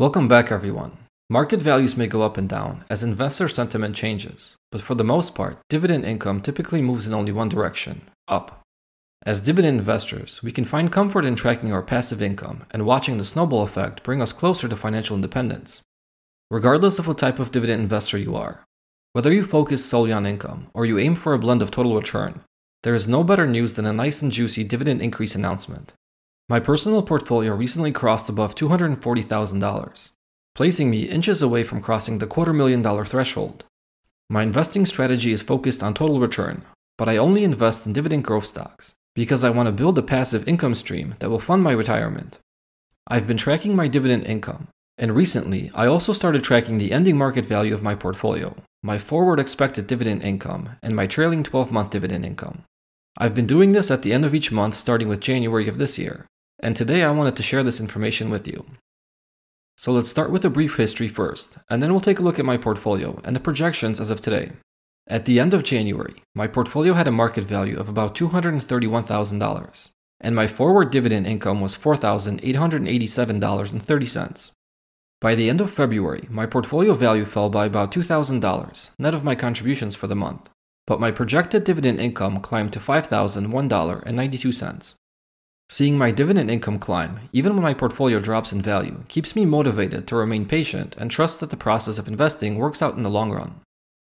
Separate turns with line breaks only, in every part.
Welcome back, everyone. Market values may go up and down as investor sentiment changes, but for the most part, dividend income typically moves in only one direction up. As dividend investors, we can find comfort in tracking our passive income and watching the snowball effect bring us closer to financial independence. Regardless of what type of dividend investor you are, whether you focus solely on income or you aim for a blend of total return, there is no better news than a nice and juicy dividend increase announcement. My personal portfolio recently crossed above $240,000, placing me inches away from crossing the quarter million dollar threshold. My investing strategy is focused on total return, but I only invest in dividend growth stocks because I want to build a passive income stream that will fund my retirement. I've been tracking my dividend income, and recently I also started tracking the ending market value of my portfolio, my forward expected dividend income, and my trailing 12 month dividend income. I've been doing this at the end of each month starting with January of this year, and today I wanted to share this information with you. So let's start with a brief history first, and then we'll take a look at my portfolio and the projections as of today. At the end of January, my portfolio had a market value of about $231,000, and my forward dividend income was $4,887.30. By the end of February, my portfolio value fell by about $2,000, net of my contributions for the month, but my projected dividend income climbed to $5,001.92. Seeing my dividend income climb, even when my portfolio drops in value, keeps me motivated to remain patient and trust that the process of investing works out in the long run.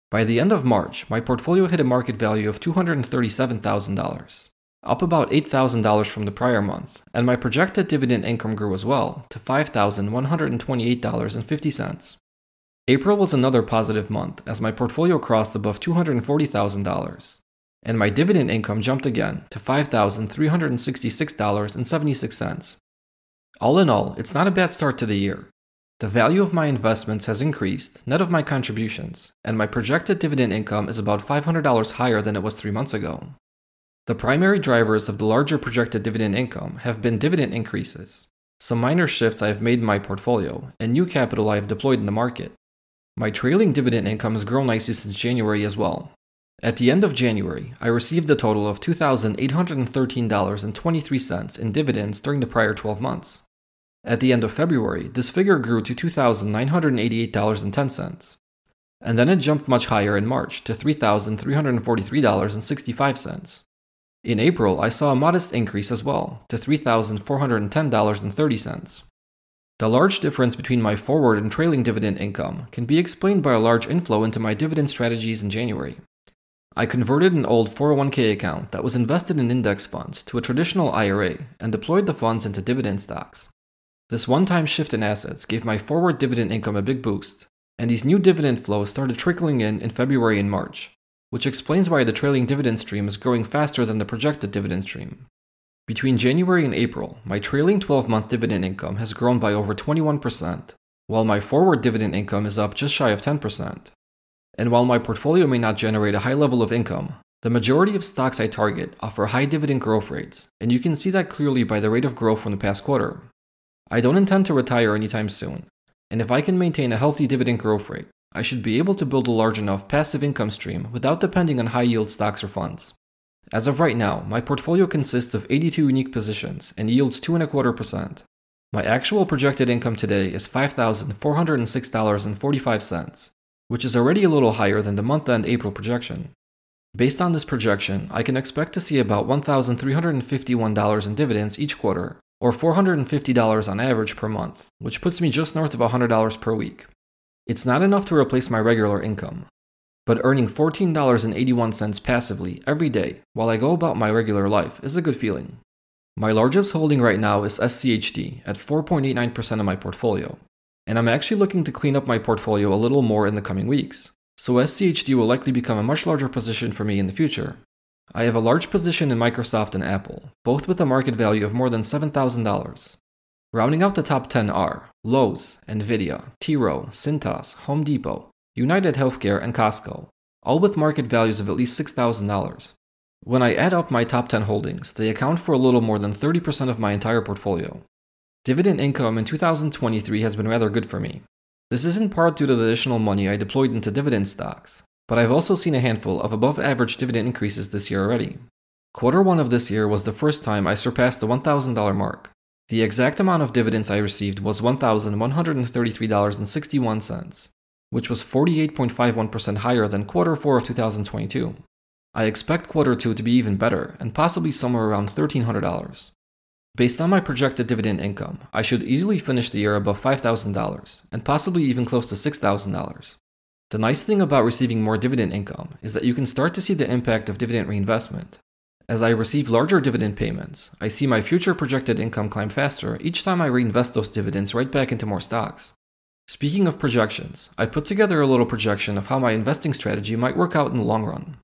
By the end of March, my portfolio hit a market value of $237,000, up about $8,000 from the prior month, and my projected dividend income grew as well to $5,128.50. April was another positive month as my portfolio crossed above $240,000, and my dividend income jumped again to $5,366.76. All in all, it's not a bad start to the year. The value of my investments has increased, net of my contributions, and my projected dividend income is about $500 higher than it was three months ago. The primary drivers of the larger projected dividend income have been dividend increases, some minor shifts I have made in my portfolio, and new capital I have deployed in the market. My trailing dividend income has grown nicely since January as well, at the end of January, I received a total of $2,813.23 in dividends during the prior 12 months. At the end of February, this figure grew to $2,988.10. And then it jumped much higher in March to $3,343.65. In April, I saw a modest increase as well to $3,410.30. The large difference between my forward and trailing dividend income can be explained by a large inflow into my dividend strategies in January. I converted an old 401k account that was invested in index funds to a traditional IRA and deployed the funds into dividend stocks. This one time shift in assets gave my forward dividend income a big boost, and these new dividend flows started trickling in in February and March, which explains why the trailing dividend stream is growing faster than the projected dividend stream. Between January and April, my trailing 12 month dividend income has grown by over 21%, while my forward dividend income is up just shy of 10%. And while my portfolio may not generate a high level of income, the majority of stocks I target offer high dividend growth rates, and you can see that clearly by the rate of growth from the past quarter. I don't intend to retire anytime soon, and if I can maintain a healthy dividend growth rate, I should be able to build a large enough passive income stream without depending on high yield stocks or funds. As of right now, my portfolio consists of 82 unique positions and yields 2.25%. My actual projected income today is $5,406.45, which is already a little higher than the month end April projection. Based on this projection, I can expect to see about $1,351 in dividends each quarter, or $450 on average per month, which puts me just north of $100 per week. It's not enough to replace my regular income, but earning $14.81 passively every day while I go about my regular life is a good feeling. My largest holding right now is SCHD at 4.89% of my portfolio, and I'm actually looking to clean up my portfolio a little more in the coming weeks, so SCHD will likely become a much larger position for me in the future. I have a large position in Microsoft and Apple, both with a market value of more than $7,000. Rounding out the top 10 are Lowe's, Nvidia, T. Rowe, Cintas, Home Depot, United Healthcare, and Costco, all with market values of at least $6,000. When I add up my top 10 holdings, they account for a little more than 30% of my entire portfolio. Dividend income in 2023 has been rather good for me. This is in part due to the additional money I deployed into dividend stocks, but I've also seen a handful of above average dividend increases this year already. Quarter one of this year was the first time I surpassed the $1,000 mark. The exact amount of dividends I received was $1,133.61, which was 48.51% higher than quarter 4 of 2022. I expect quarter 2 to be even better and possibly somewhere around $1,300. Based on my projected dividend income, I should easily finish the year above $5,000 and possibly even close to $6,000. The nice thing about receiving more dividend income is that you can start to see the impact of dividend reinvestment. As I receive larger dividend payments, I see my future projected income climb faster each time I reinvest those dividends right back into more stocks. Speaking of projections, I put together a little projection of how my investing strategy might work out in the long run.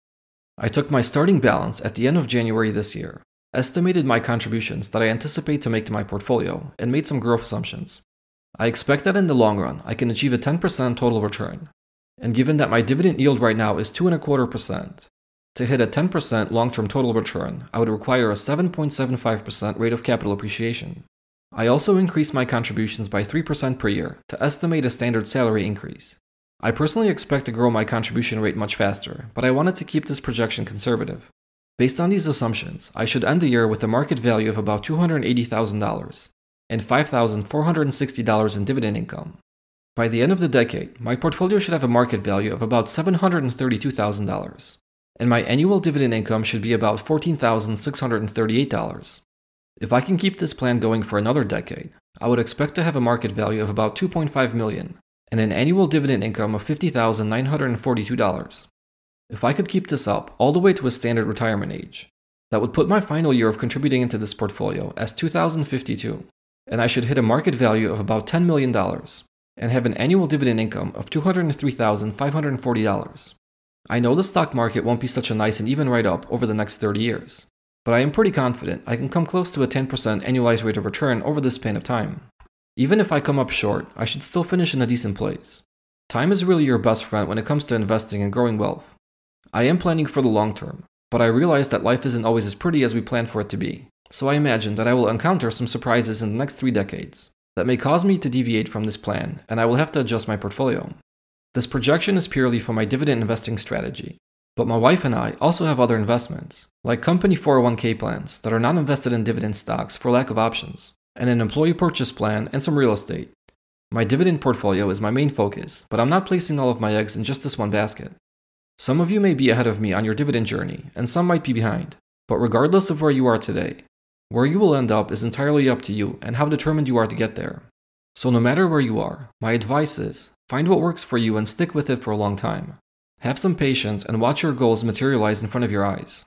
I took my starting balance at the end of January this year estimated my contributions that I anticipate to make to my portfolio, and made some growth assumptions. I expect that in the long run, I can achieve a 10% total return. And given that my dividend yield right now is 2.25%, to hit a 10% long term total return, I would require a 7.75% rate of capital appreciation. I also increased my contributions by 3% per year to estimate a standard salary increase. I personally expect to grow my contribution rate much faster, but I wanted to keep this projection conservative. Based on these assumptions, I should end the year with a market value of about $280,000 and $5,460 in dividend income. By the end of the decade, my portfolio should have a market value of about $732,000, and my annual dividend income should be about $14,638. If I can keep this plan going for another decade, I would expect to have a market value of about 2.5 million and an annual dividend income of $50,942. If I could keep this up all the way to a standard retirement age, that would put my final year of contributing into this portfolio as 2052, and I should hit a market value of about $10 million and have an annual dividend income of $203,540. I know the stock market won't be such a nice and even write up over the next 30 years, but I am pretty confident I can come close to a 10% annualized rate of return over this span of time. Even if I come up short, I should still finish in a decent place. Time is really your best friend when it comes to investing and growing wealth. I am planning for the long term, but I realize that life isn't always as pretty as we plan for it to be. So I imagine that I will encounter some surprises in the next three decades that may cause me to deviate from this plan, and I will have to adjust my portfolio. This projection is purely for my dividend investing strategy, but my wife and I also have other investments, like company 401k plans that are not invested in dividend stocks for lack of options, and an employee purchase plan and some real estate. My dividend portfolio is my main focus, but I'm not placing all of my eggs in just this one basket. Some of you may be ahead of me on your dividend journey, and some might be behind. But regardless of where you are today, where you will end up is entirely up to you and how determined you are to get there. So, no matter where you are, my advice is find what works for you and stick with it for a long time. Have some patience and watch your goals materialize in front of your eyes.